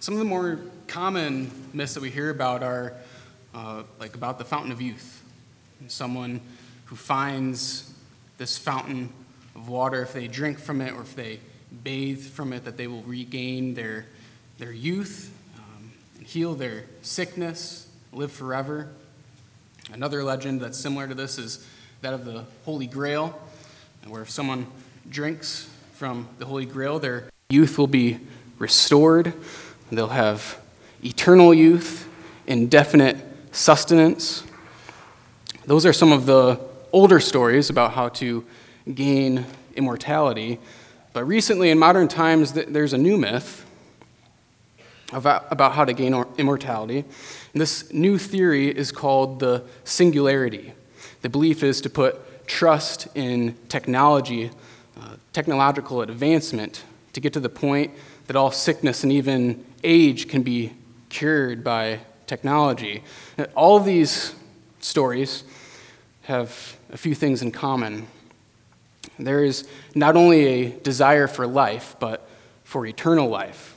Some of the more common myths that we hear about are uh, like about the fountain of youth. Someone who finds this fountain of water, if they drink from it or if they bathe from it, that they will regain their, their youth um, and heal their sickness, live forever. Another legend that's similar to this is that of the Holy Grail, where if someone drinks from the Holy Grail, their youth will be restored. They'll have eternal youth, indefinite sustenance. Those are some of the older stories about how to gain immortality. But recently, in modern times, there's a new myth about, how to gain immortality. And this new theory is called the singularity. The belief is to put trust in technology, uh, technological advancement, to get to the point that all sickness and even age can be cured by technology. All these stories have a few things in common. There is not only a desire for life, but for eternal life.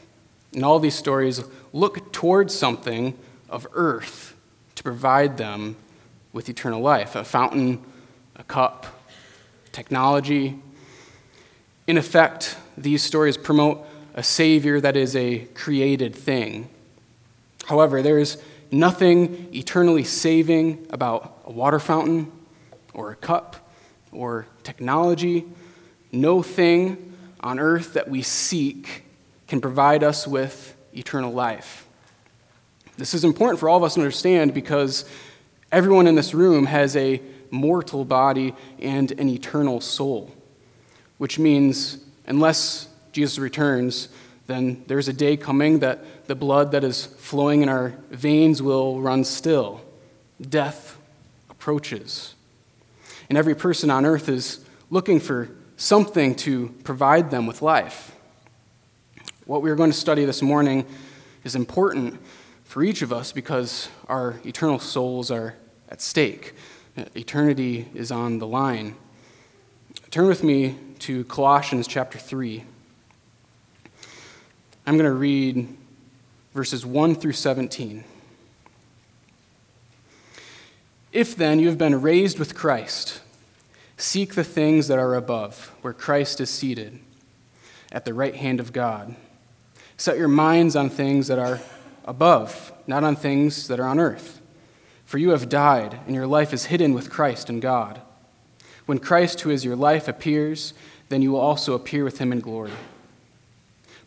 And all these stories look towards something of earth to provide them with eternal life a fountain, a cup, technology. In effect, these stories promote a Savior that is a created thing. However, there is nothing eternally saving about a water fountain or a cup or technology. No thing on earth that we seek can provide us with eternal life. This is important for all of us to understand because everyone in this room has a mortal body and an eternal soul, which means, unless Jesus returns, then there's a day coming that the blood that is flowing in our veins will run still. Death approaches. And every person on earth is looking for something to provide them with life. What we are going to study this morning is important for each of us because our eternal souls are at stake. Eternity is on the line. Turn with me to Colossians chapter 3. I'm going to read verses 1 through 17. If then you have been raised with Christ, seek the things that are above, where Christ is seated at the right hand of God. Set your minds on things that are above, not on things that are on earth. For you have died, and your life is hidden with Christ in God. When Christ, who is your life, appears, then you will also appear with him in glory.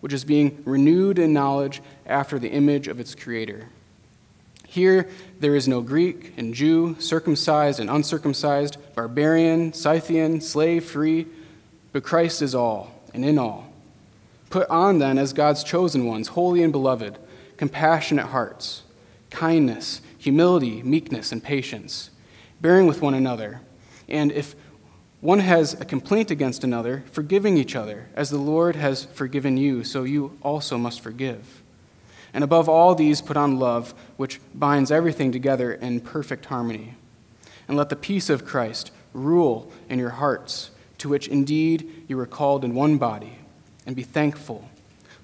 which is being renewed in knowledge after the image of its creator. Here there is no Greek and Jew, circumcised and uncircumcised, barbarian, Scythian, slave, free, but Christ is all and in all. Put on then as God's chosen ones, holy and beloved, compassionate hearts, kindness, humility, meekness, and patience, bearing with one another. And if one has a complaint against another, forgiving each other. As the Lord has forgiven you, so you also must forgive. And above all these, put on love, which binds everything together in perfect harmony. And let the peace of Christ rule in your hearts, to which indeed you were called in one body, and be thankful.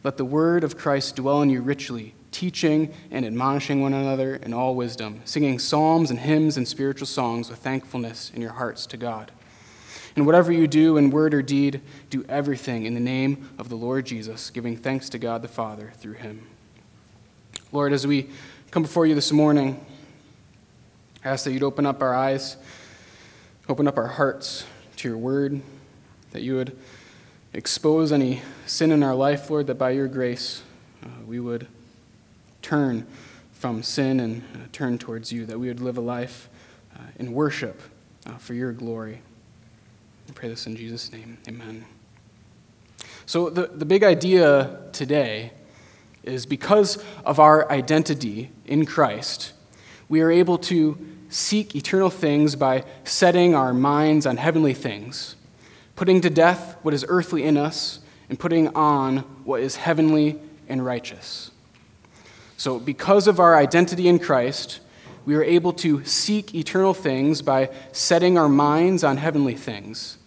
Let the word of Christ dwell in you richly, teaching and admonishing one another in all wisdom, singing psalms and hymns and spiritual songs with thankfulness in your hearts to God. And whatever you do in word or deed, do everything in the name of the Lord Jesus, giving thanks to God the Father through him. Lord, as we come before you this morning, I ask that you'd open up our eyes, open up our hearts to your word, that you would expose any sin in our life, Lord, that by your grace uh, we would turn from sin and uh, turn towards you, that we would live a life uh, in worship uh, for your glory. I pray this in Jesus' name. Amen. So, the, the big idea today is because of our identity in Christ, we are able to seek eternal things by setting our minds on heavenly things, putting to death what is earthly in us, and putting on what is heavenly and righteous. So, because of our identity in Christ, we are able to seek eternal things by setting our minds on heavenly things,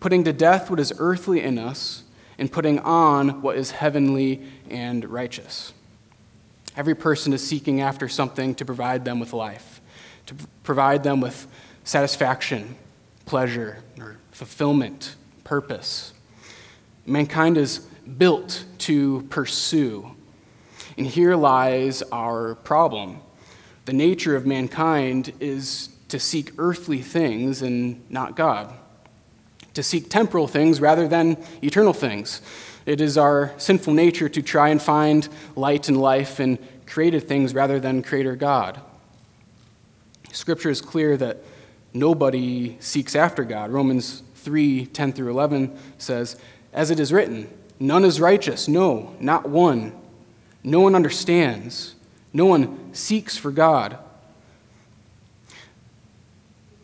putting to death what is earthly in us, and putting on what is heavenly and righteous. Every person is seeking after something to provide them with life, to provide them with satisfaction, pleasure, or fulfillment, purpose. Mankind is built to pursue. And here lies our problem the nature of mankind is to seek earthly things and not God, to seek temporal things rather than eternal things. It is our sinful nature to try and find light and life in created things rather than Creator God. Scripture is clear that nobody seeks after God. Romans 3 10 through 11 says, As it is written, none is righteous, no, not one. No one understands. No one seeks for God.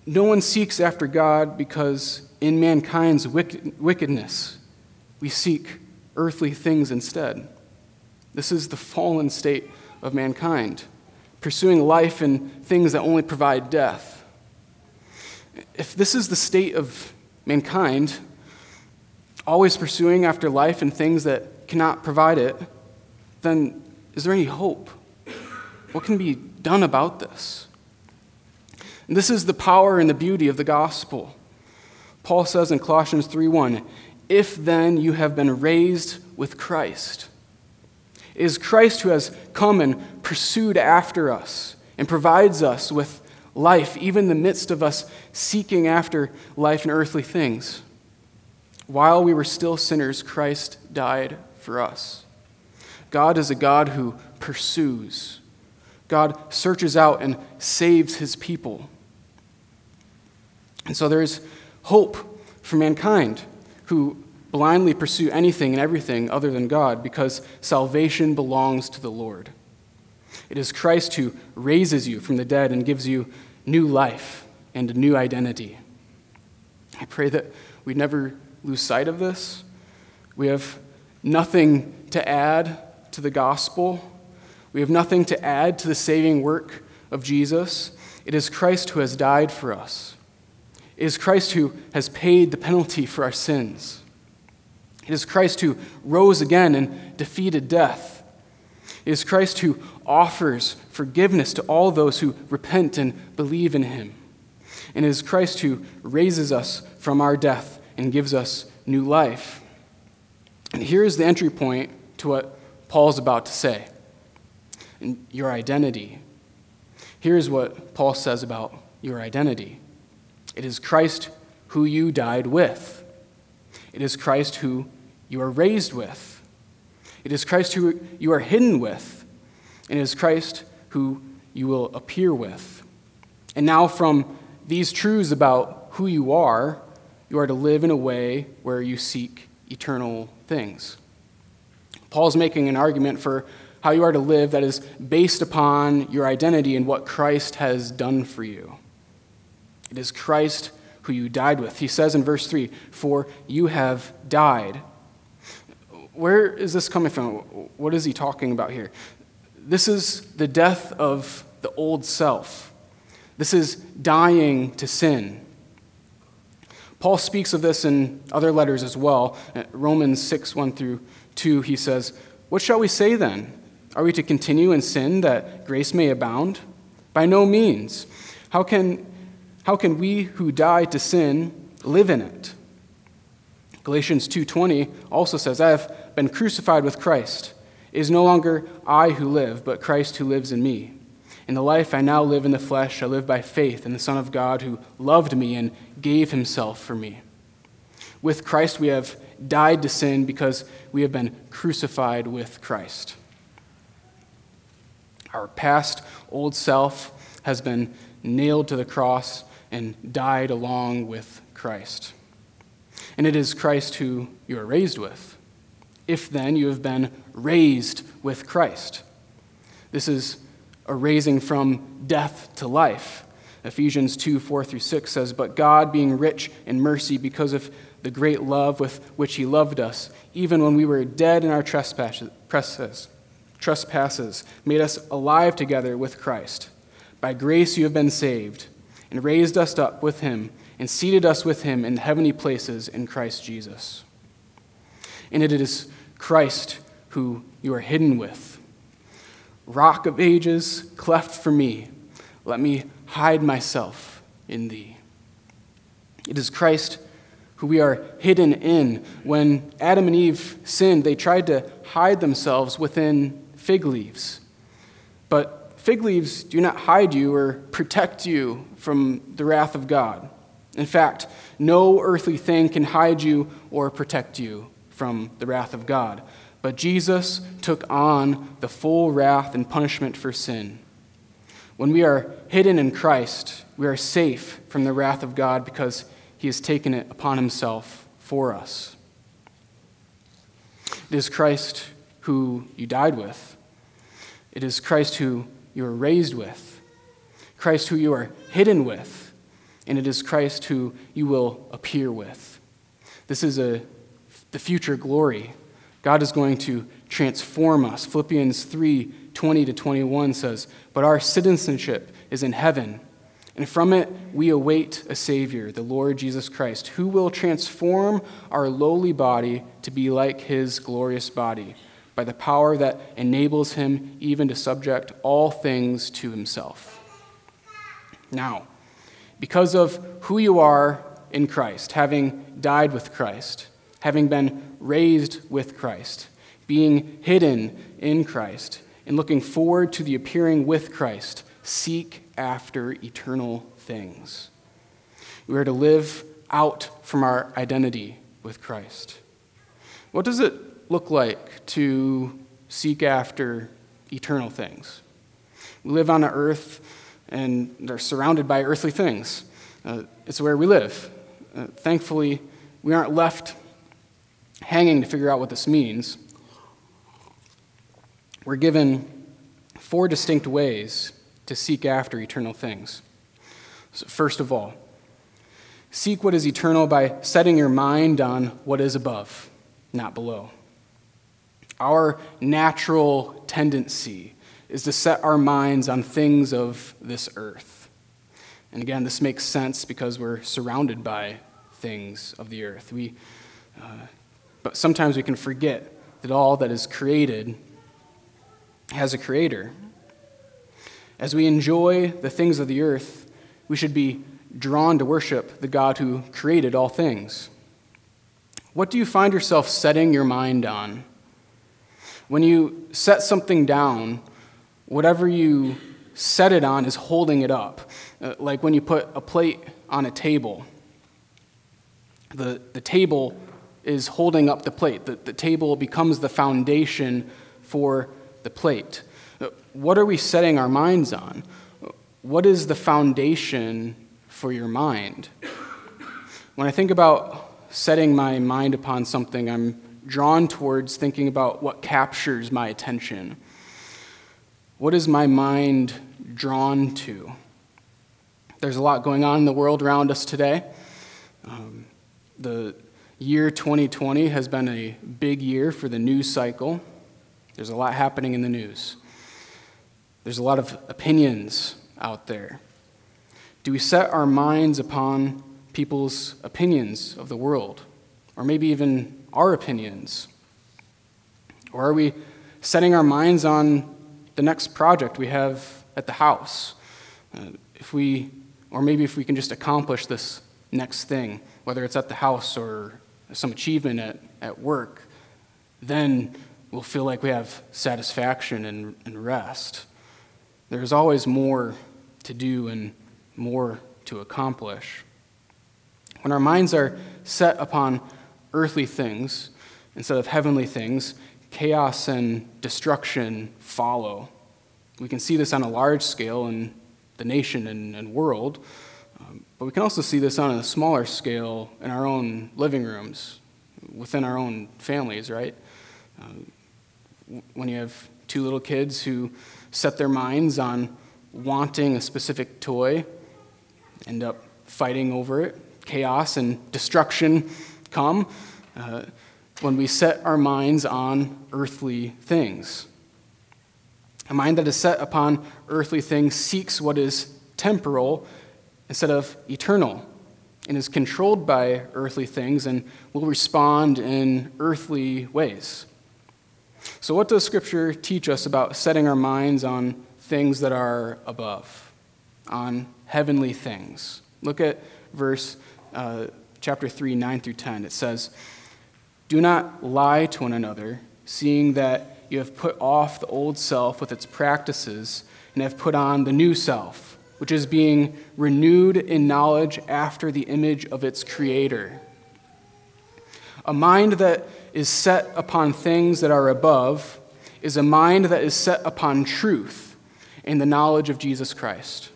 No one seeks after God because in mankind's wickedness, we seek earthly things instead. This is the fallen state of mankind, pursuing life in things that only provide death. If this is the state of mankind, always pursuing after life and things that cannot provide it, then is there any hope? What can be done about this? And this is the power and the beauty of the gospel. Paul says in Colossians 3:1, "If then you have been raised with Christ." It is Christ who has come and pursued after us and provides us with life, even in the midst of us seeking after life and earthly things. While we were still sinners, Christ died for us. God is a God who pursues. God searches out and saves his people. And so there is hope for mankind who blindly pursue anything and everything other than God because salvation belongs to the Lord. It is Christ who raises you from the dead and gives you new life and a new identity. I pray that we never lose sight of this. We have nothing to add to the gospel we have nothing to add to the saving work of Jesus. It is Christ who has died for us. It is Christ who has paid the penalty for our sins. It is Christ who rose again and defeated death. It is Christ who offers forgiveness to all those who repent and believe in him. And it is Christ who raises us from our death and gives us new life. And here is the entry point to what Paul is about to say your identity. Here's what Paul says about your identity it is Christ who you died with, it is Christ who you are raised with, it is Christ who you are hidden with, and it is Christ who you will appear with. And now, from these truths about who you are, you are to live in a way where you seek eternal things. Paul's making an argument for how you are to live that is based upon your identity and what Christ has done for you. It is Christ who you died with. He says in verse 3 For you have died. Where is this coming from? What is he talking about here? This is the death of the old self. This is dying to sin. Paul speaks of this in other letters as well. Romans 6 1 through 2, he says, What shall we say then? Are we to continue in sin that grace may abound? By no means. How can, how can we who die to sin live in it? Galatians 2:20 also says, "I have been crucified with Christ. It is no longer I who live, but Christ who lives in me. In the life I now live in the flesh, I live by faith in the Son of God who loved me and gave himself for me." With Christ we have died to sin because we have been crucified with Christ. Our past old self has been nailed to the cross and died along with Christ. And it is Christ who you are raised with. If then you have been raised with Christ. This is a raising from death to life. Ephesians 2 4 through 6 says, But God, being rich in mercy because of the great love with which He loved us, even when we were dead in our trespasses, trespasses, made us alive together with Christ. By grace you have been saved, and raised us up with Him, and seated us with Him in heavenly places in Christ Jesus. And it is Christ who you are hidden with. Rock of ages, cleft for me, let me hide myself in thee. It is Christ who we are hidden in. When Adam and Eve sinned, they tried to hide themselves within fig leaves. But fig leaves do not hide you or protect you from the wrath of God. In fact, no earthly thing can hide you or protect you from the wrath of God. But Jesus took on the full wrath and punishment for sin. When we are hidden in Christ, we are safe from the wrath of God because he has taken it upon himself for us. It is Christ who you died with, it is Christ who you are raised with, Christ who you are hidden with, and it is Christ who you will appear with. This is a, the future glory. God is going to transform us. Philippians 3 20 to 21 says, But our citizenship is in heaven, and from it we await a Savior, the Lord Jesus Christ, who will transform our lowly body to be like his glorious body by the power that enables him even to subject all things to himself. Now, because of who you are in Christ, having died with Christ, having been raised with Christ, being hidden in Christ, and looking forward to the appearing with Christ, seek after eternal things. We are to live out from our identity with Christ. What does it look like to seek after eternal things? We live on earth and are surrounded by earthly things. Uh, it's where we live. Uh, thankfully, we aren't left hanging to figure out what this means. We're given four distinct ways to seek after eternal things. So first of all, seek what is eternal by setting your mind on what is above, not below. Our natural tendency is to set our minds on things of this earth. And again, this makes sense because we're surrounded by things of the earth. We, uh, but sometimes we can forget that all that is created has a creator. As we enjoy the things of the earth, we should be drawn to worship the God who created all things. What do you find yourself setting your mind on? When you set something down, whatever you set it on is holding it up. Uh, like when you put a plate on a table, the, the table is holding up the plate. The, the table becomes the foundation for the plate. Uh, what are we setting our minds on? What is the foundation for your mind? When I think about setting my mind upon something, I'm drawn towards thinking about what captures my attention. What is my mind drawn to? There's a lot going on in the world around us today. Um, the year 2020 has been a big year for the news cycle. There's a lot happening in the news. There's a lot of opinions out there. Do we set our minds upon people's opinions of the world? Or maybe even our opinions? Or are we setting our minds on the next project we have at the house? Uh, if we, or maybe if we can just accomplish this next thing, whether it's at the house or some achievement at, at work, then we'll feel like we have satisfaction and, and rest. There's always more to do and more to accomplish. When our minds are set upon earthly things instead of heavenly things, chaos and destruction follow. We can see this on a large scale in the nation and, and world, um, but we can also see this on a smaller scale in our own living rooms, within our own families, right? Uh, when you have two little kids who set their minds on wanting a specific toy, end up fighting over it, chaos and destruction come uh, when we set our minds on earthly things. A mind that is set upon earthly things seeks what is temporal instead of eternal and is controlled by earthly things and will respond in earthly ways. So, what does Scripture teach us about setting our minds on things that are above, on heavenly things? Look at verse uh, chapter 3, 9 through 10. It says, Do not lie to one another, seeing that you have put off the old self with its practices and have put on the new self, which is being renewed in knowledge after the image of its creator. A mind that is set upon things that are above is a mind that is set upon truth and the knowledge of Jesus Christ.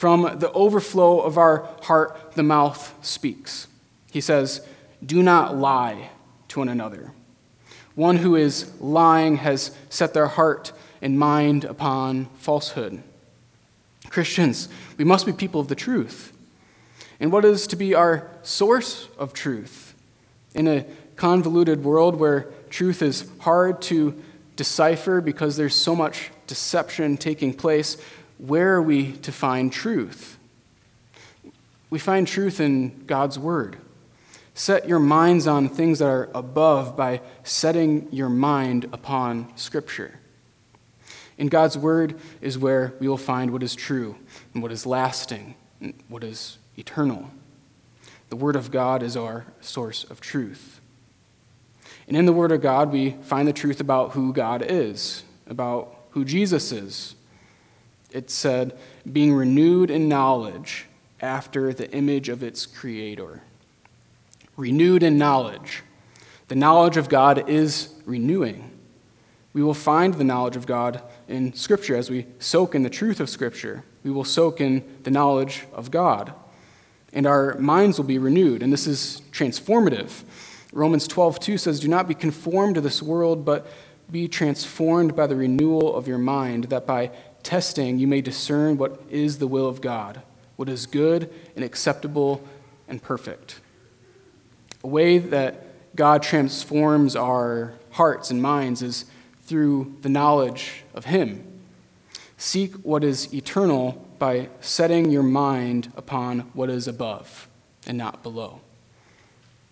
From the overflow of our heart, the mouth speaks. He says, Do not lie to one another. One who is lying has set their heart and mind upon falsehood. Christians, we must be people of the truth. And what is to be our source of truth? In a convoluted world where truth is hard to decipher because there's so much deception taking place, where are we to find truth? We find truth in God's Word. Set your minds on things that are above by setting your mind upon Scripture. In God's Word is where we will find what is true and what is lasting and what is eternal. The Word of God is our source of truth. And in the Word of God, we find the truth about who God is, about who Jesus is. It said, being renewed in knowledge after the image of its Creator. Renewed in knowledge. The knowledge of God is renewing. We will find the knowledge of God in Scripture as we soak in the truth of Scripture. We will soak in the knowledge of God. And our minds will be renewed. And this is transformative. Romans 12, 2 says, Do not be conformed to this world, but be transformed by the renewal of your mind, that by testing you may discern what is the will of God, what is good and acceptable and perfect. A way that God transforms our hearts and minds is through the knowledge of Him. Seek what is eternal by setting your mind upon what is above and not below.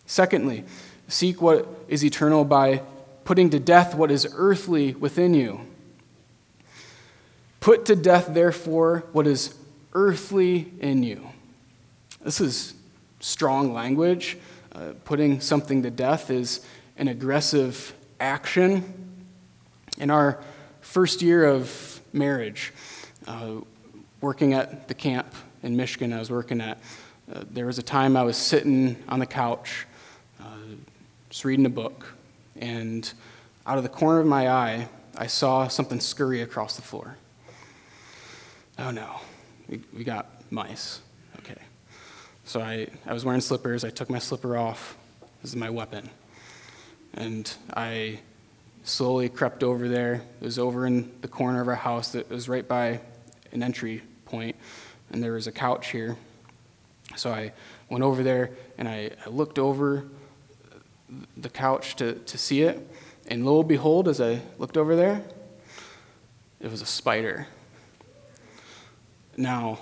Secondly, seek what is eternal by putting to death what is earthly within you. Put to death, therefore, what is earthly in you. This is strong language. Uh, putting something to death is an aggressive action. In our first year of marriage, uh, working at the camp in Michigan, I was working at, uh, there was a time I was sitting on the couch just reading a book, and out of the corner of my eye, I saw something scurry across the floor. Oh no, we, we got mice. Okay. So I, I was wearing slippers. I took my slipper off. This is my weapon. And I slowly crept over there. It was over in the corner of our house that was right by an entry point, and there was a couch here. So I went over there and I, I looked over the couch to, to see it. And lo and behold, as I looked over there, it was a spider. Now,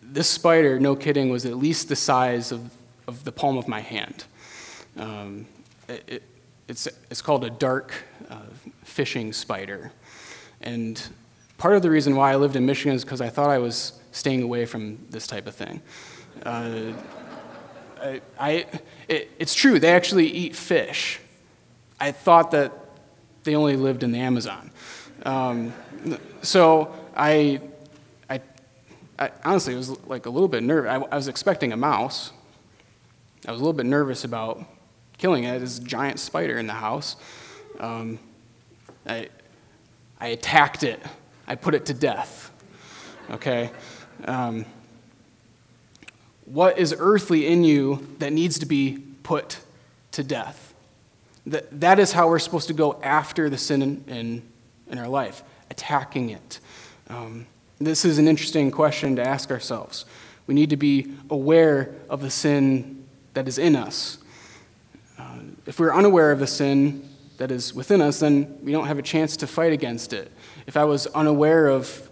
this spider, no kidding, was at least the size of, of the palm of my hand. Um, it, it, it's, it's called a dark uh, fishing spider. And part of the reason why I lived in Michigan is because I thought I was staying away from this type of thing. Uh, I, I it, it's true, they actually eat fish. I thought that they only lived in the Amazon. Um, so I, I, honestly was like a little bit nervous. I, I, was expecting a mouse. I was a little bit nervous about killing it. This giant spider in the house. Um, I, I attacked it. I put it to death. Okay. Um, what is earthly in you that needs to be put to death? That, that is how we're supposed to go after the sin in, in, in our life, attacking it. Um, this is an interesting question to ask ourselves. We need to be aware of the sin that is in us. Uh, if we're unaware of the sin that is within us, then we don't have a chance to fight against it. If I was unaware of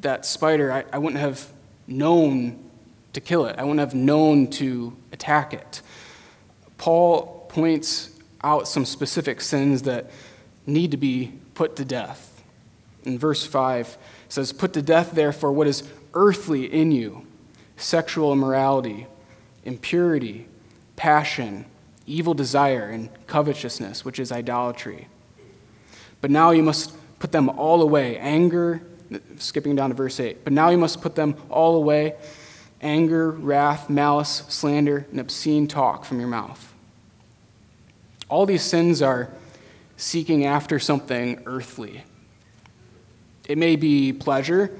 that spider, I, I wouldn't have known to kill it, I wouldn't have known to attack it. Paul points out some specific sins that need to be put to death. In verse 5, it says, Put to death, therefore, what is earthly in you sexual immorality, impurity, passion, evil desire, and covetousness, which is idolatry. But now you must put them all away anger, skipping down to verse 8. But now you must put them all away anger, wrath, malice, slander, and obscene talk from your mouth. All these sins are seeking after something earthly. It may be pleasure.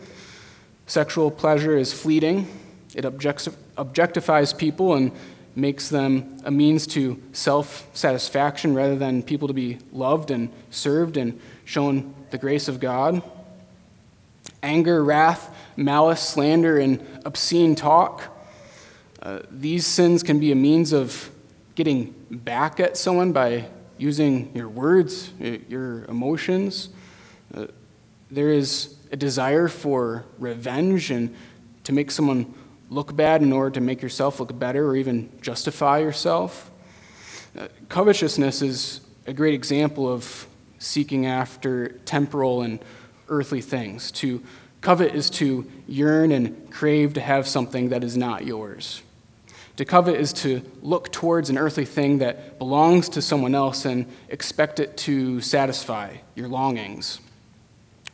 Sexual pleasure is fleeting, it objectifies people and makes them a means to self satisfaction rather than people to be loved and served and shown the grace of God. Anger, wrath, malice, slander, and obscene talk. Uh, these sins can be a means of getting back at someone by using your words, your emotions. Uh, there is a desire for revenge and to make someone look bad in order to make yourself look better or even justify yourself. Uh, covetousness is a great example of seeking after temporal and earthly things. To covet is to yearn and crave to have something that is not yours. To covet is to look towards an earthly thing that belongs to someone else and expect it to satisfy your longings,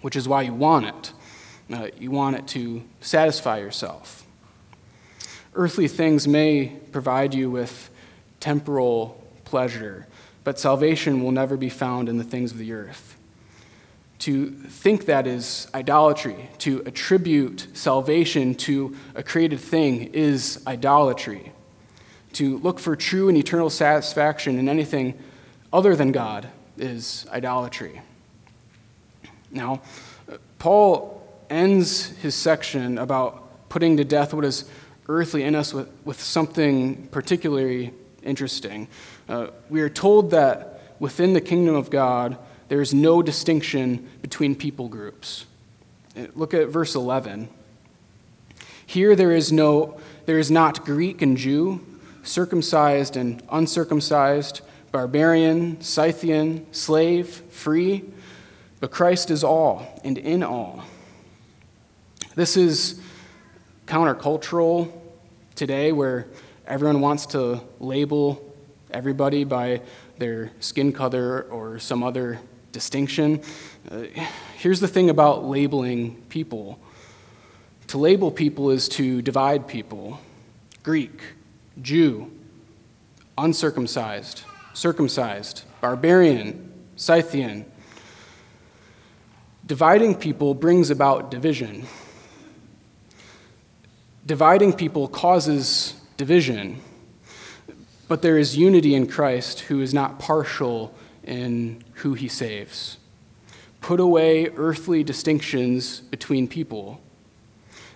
which is why you want it. Uh, you want it to satisfy yourself. Earthly things may provide you with temporal pleasure, but salvation will never be found in the things of the earth. To think that is idolatry. To attribute salvation to a created thing is idolatry. To look for true and eternal satisfaction in anything other than God is idolatry. Now, Paul ends his section about putting to death what is earthly in us with, with something particularly interesting. Uh, we are told that within the kingdom of God, there is no distinction between people groups. Uh, look at verse 11. Here there is no there is not Greek and Jew, circumcised and uncircumcised, barbarian, Scythian, slave, free, but Christ is all and in all. This is countercultural today where everyone wants to label everybody by their skin color or some other distinction. Uh, here's the thing about labeling people to label people is to divide people Greek, Jew, uncircumcised, circumcised, barbarian, Scythian. Dividing people brings about division dividing people causes division, but there is unity in Christ who is not partial in who he saves. Put away earthly distinctions between people.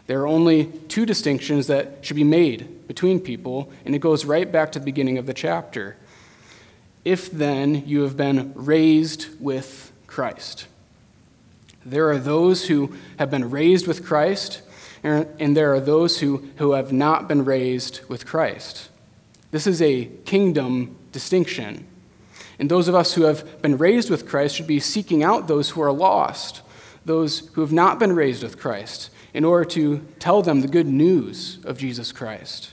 There are only two distinctions that should be made between people, and it goes right back to the beginning of the chapter. If then you have been raised with Christ. There are those who have been raised with Christ and there are those who, who have not been raised with Christ. This is a kingdom distinction. And those of us who have been raised with Christ should be seeking out those who are lost, those who have not been raised with Christ, in order to tell them the good news of Jesus Christ.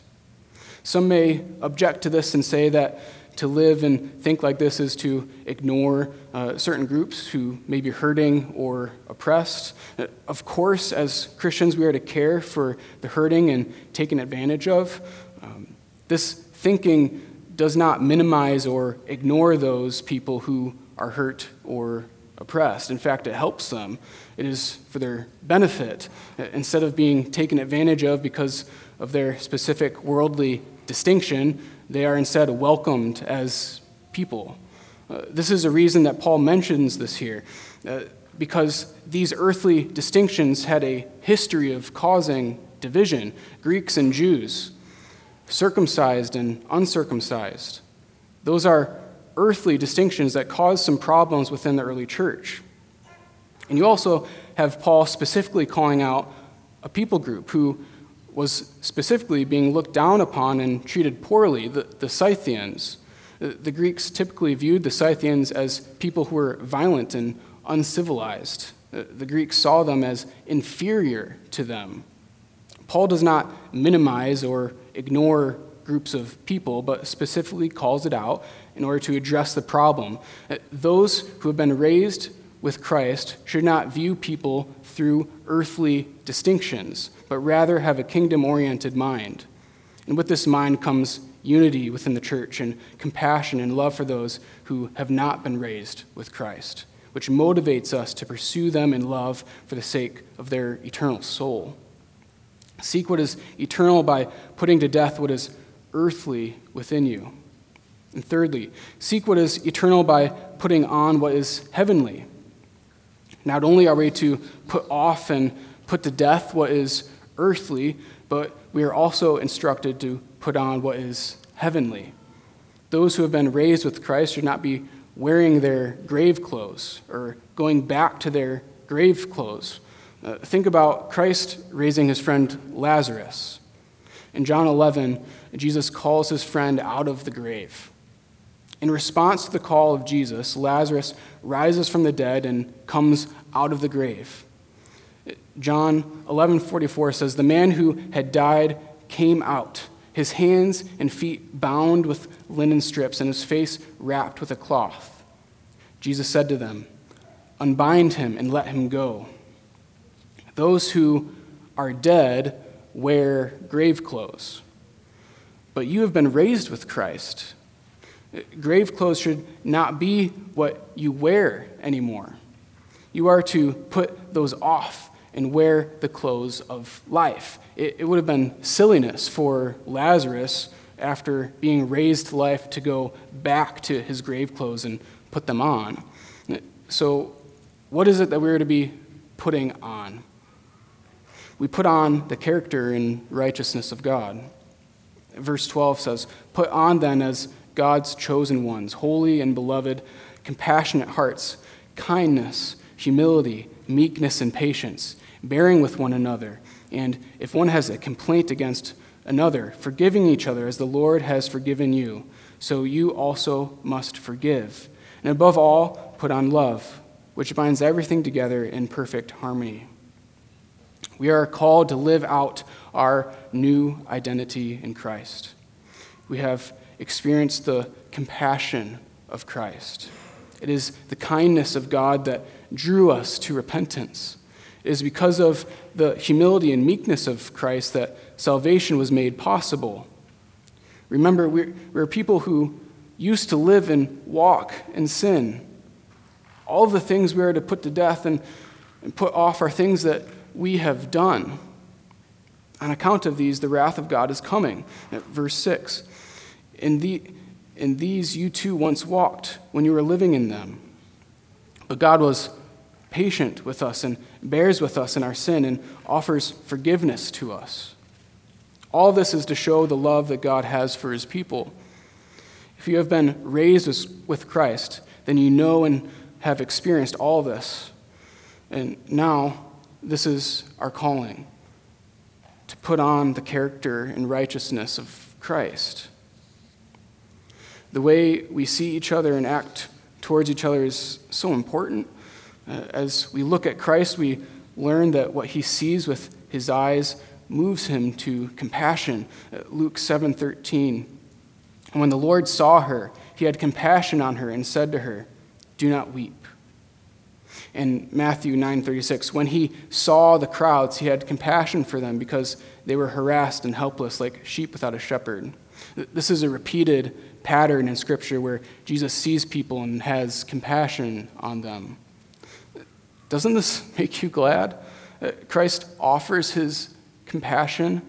Some may object to this and say that to live and think like this is to ignore uh, certain groups who may be hurting or oppressed. Uh, of course, as Christians, we are to care for the hurting and taken advantage of. Um, this thinking does not minimize or ignore those people who are hurt or oppressed. In fact, it helps them. It is for their benefit. Uh, instead of being taken advantage of because of their specific worldly distinction, they are instead welcomed as people. Uh, this is a reason that Paul mentions this here, uh, because these earthly distinctions had a history of causing division Greeks and Jews, circumcised and uncircumcised. Those are earthly distinctions that caused some problems within the early church. And you also have Paul specifically calling out a people group who was specifically being looked down upon and treated poorly, the, the Scythians. Uh, the Greeks typically viewed the Scythians as people who were violent and uncivilized. Uh, the Greeks saw them as inferior to them. Paul does not minimize or ignore groups of people, but specifically calls it out in order to address the problem. Uh, those who have been raised with Christ should not view people through earthly distinctions, but rather have a kingdom oriented mind. And with this mind comes unity within the church and compassion and love for those who have not been raised with Christ, which motivates us to pursue them in love for the sake of their eternal soul. Seek what is eternal by putting to death what is earthly within you. And thirdly, seek what is eternal by putting on what is heavenly. Not only are we to put off and put to death what is earthly, but we are also instructed to put on what is heavenly. Those who have been raised with Christ should not be wearing their grave clothes or going back to their grave clothes. Uh, think about Christ raising his friend Lazarus. In John 11, Jesus calls his friend out of the grave. In response to the call of Jesus, Lazarus rises from the dead and comes out of the grave. John 11:44 says the man who had died came out, his hands and feet bound with linen strips and his face wrapped with a cloth. Jesus said to them, "Unbind him and let him go." Those who are dead wear grave clothes. But you have been raised with Christ. Grave clothes should not be what you wear anymore. You are to put those off and wear the clothes of life. It, it, would have been silliness for Lazarus, after being raised to life, to go back to his grave clothes and put them on. So, what is it that we're to be putting on? We put on the character and righteousness of God. Verse 12 says, Put on then as God's chosen ones, holy and beloved, compassionate hearts, kindness, humility, meekness, and patience, bearing with one another. And if one has a complaint against another, forgiving each other as the Lord has forgiven you, so you also must forgive. And above all, put on love, which binds everything together in perfect harmony. We are called to live out our new identity in Christ. We have experience the compassion of Christ. It is the kindness of God that drew us to repentance. It is because of the humility and meekness of Christ that salvation was made possible. Remember, we're, we're people who used to live and walk and sin. All the things we are to put to death and, and put off are things that we have done. On account of these, the wrath of God is coming. Verse 6. In, the, in these you too once walked when you were living in them. But God was patient with us and bears with us in our sin and offers forgiveness to us. All this is to show the love that God has for his people. If you have been raised with Christ, then you know and have experienced all this. And now, this is our calling to put on the character and righteousness of Christ. The way we see each other and act towards each other is so important. Uh, as we look at Christ, we learn that what he sees with his eyes moves him to compassion. Uh, Luke 7:13. And when the Lord saw her, he had compassion on her and said to her, "Do not weep." In Matthew 9:36, when he saw the crowds, he had compassion for them because they were harassed and helpless like sheep without a shepherd. This is a repeated pattern in Scripture where Jesus sees people and has compassion on them. Doesn't this make you glad? Uh, Christ offers his compassion,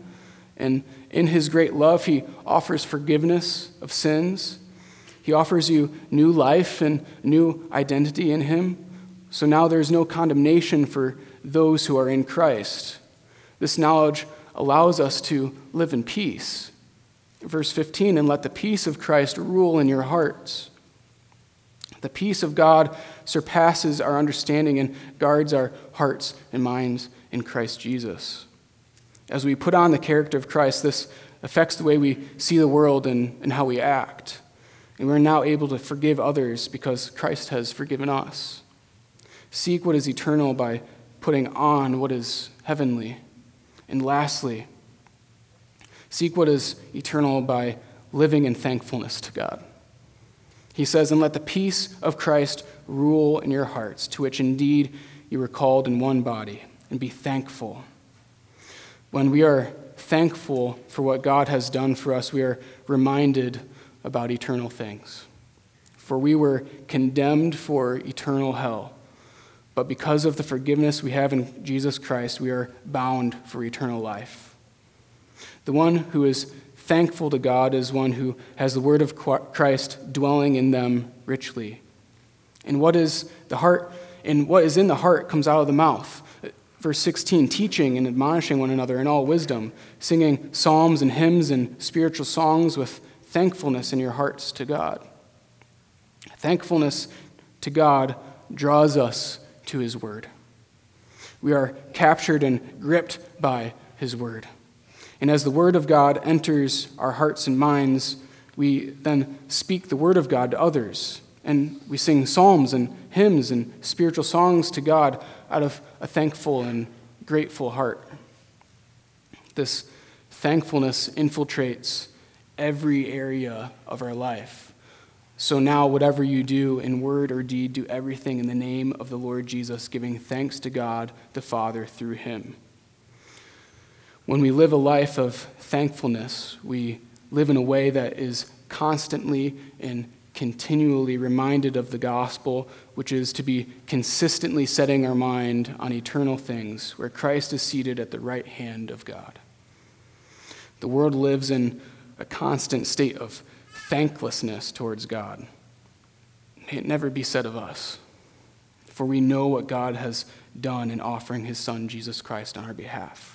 and in his great love, he offers forgiveness of sins. He offers you new life and new identity in Him. So now there's no condemnation for those who are in Christ. This knowledge allows us to live in peace. Verse 15, and let the peace of Christ rule in your hearts. The peace of God surpasses our understanding and guards our hearts and minds in Christ Jesus. As we put on the character of Christ, this affects the way we see the world and, and how we act. And we're now able to forgive others because Christ has forgiven us. Seek what is eternal by putting on what is heavenly. And lastly, seek what is eternal by living in thankfulness to God. He says, And let the peace of Christ rule in your hearts, to which indeed you were called in one body, and be thankful. When we are thankful for what God has done for us, we are reminded about eternal things. For we were condemned for eternal hell but because of the forgiveness we have in Jesus Christ, we are bound for eternal life. The one who is thankful to God is one who has the word of Christ dwelling in them richly. And what is the heart and what is in the heart comes out of the mouth. Verse 16, teaching and admonishing one another in all wisdom, singing psalms and hymns and spiritual songs with thankfulness in your hearts to God. Thankfulness to God draws us to His Word. We are captured and gripped by His Word. And as the Word of God enters our hearts and minds, we then speak the Word of God to others. And we sing psalms and hymns and spiritual songs to God out of a thankful and grateful heart. This thankfulness infiltrates every area of our life. So now, whatever you do in word or deed, do everything in the name of the Lord Jesus, giving thanks to God the Father through him. When we live a life of thankfulness, we live in a way that is constantly and continually reminded of the gospel, which is to be consistently setting our mind on eternal things, where Christ is seated at the right hand of God. The world lives in a constant state of thanklessness towards God. May it never be said of us, for we know what God has done in offering his Son, Jesus Christ, on our behalf.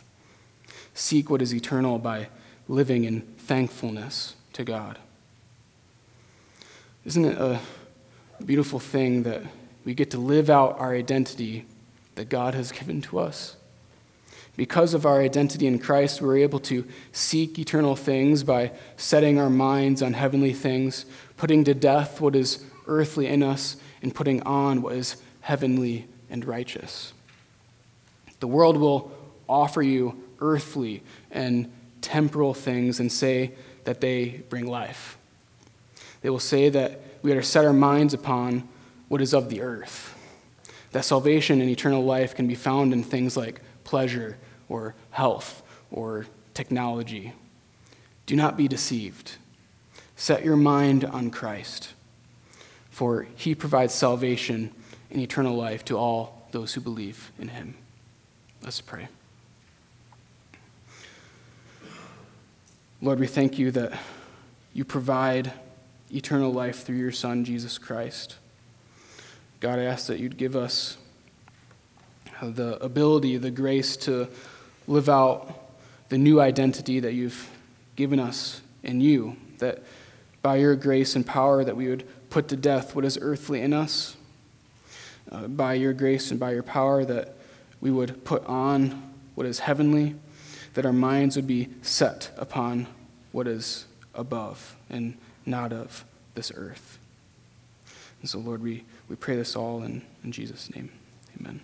Seek what is eternal by living in thankfulness to God. Isn't it a beautiful thing that we get to live out our identity that God has given to us? Because of our identity in Christ, we're able to seek eternal things by setting our minds on heavenly things, putting to death what is earthly in us, and putting on what is heavenly and righteous. The world will offer you earthly and temporal things and say that they bring life. They will say that we are to set our minds upon what is of the earth, that salvation and eternal life can be found in things like pleasure or health or technology. Do not be deceived. Set your mind on Christ, for he provides salvation and eternal life to all those who believe in him. Let's pray. Lord, we thank you that you provide eternal life through your Son, Jesus Christ. God, I ask that you'd give us the ability, the grace to live out the new identity that you've given us in you, that by your grace and power that we would put to death what is earthly in us, uh, by your grace and by your power that we would put on what is heavenly, that our minds would be set upon what is above and not of this earth. And so, Lord, we, we pray this all in, in Jesus' name. Amen.